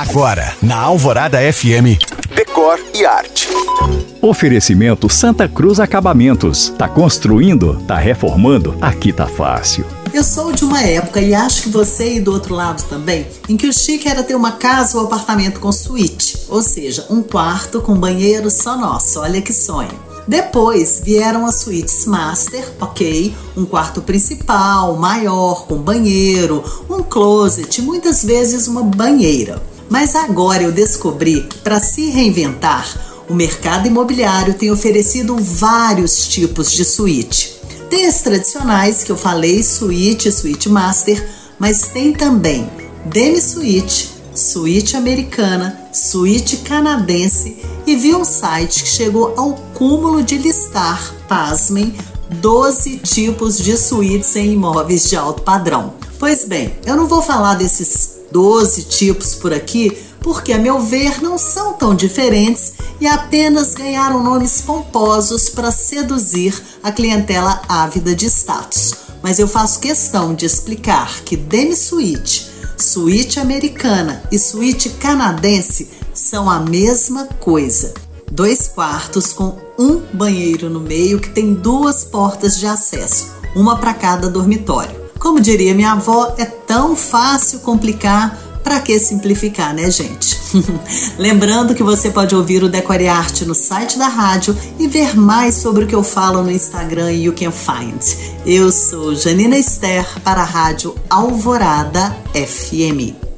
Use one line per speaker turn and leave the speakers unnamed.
Agora, na Alvorada FM, Decor e Arte.
Oferecimento Santa Cruz Acabamentos. Tá construindo? Tá reformando? Aqui tá fácil.
Eu sou de uma época, e acho que você aí do outro lado também, em que o chique era ter uma casa ou apartamento com suíte, ou seja, um quarto com banheiro só nosso. Olha que sonho. Depois vieram as suítes master, ok? Um quarto principal, maior, com banheiro, um closet, muitas vezes uma banheira. Mas agora eu descobri que para se reinventar, o mercado imobiliário tem oferecido vários tipos de suíte. Tem as tradicionais que eu falei, suíte, suíte master, mas tem também demi-suíte, suíte americana, suíte canadense e vi um site que chegou ao cúmulo de listar, pasmem, 12 tipos de suítes em imóveis de alto padrão. Pois bem, eu não vou falar desses 12 tipos por aqui, porque, a meu ver, não são tão diferentes e apenas ganharam nomes pomposos para seduzir a clientela ávida de status. Mas eu faço questão de explicar que demi-suíte, suíte americana e suíte canadense são a mesma coisa. Dois quartos com um banheiro no meio que tem duas portas de acesso, uma para cada dormitório. Como diria minha avó, é tão fácil complicar para que simplificar, né, gente? Lembrando que você pode ouvir o Decore Arte no site da rádio e ver mais sobre o que eu falo no Instagram You Can Find. Eu sou Janina Esther para a Rádio Alvorada FM.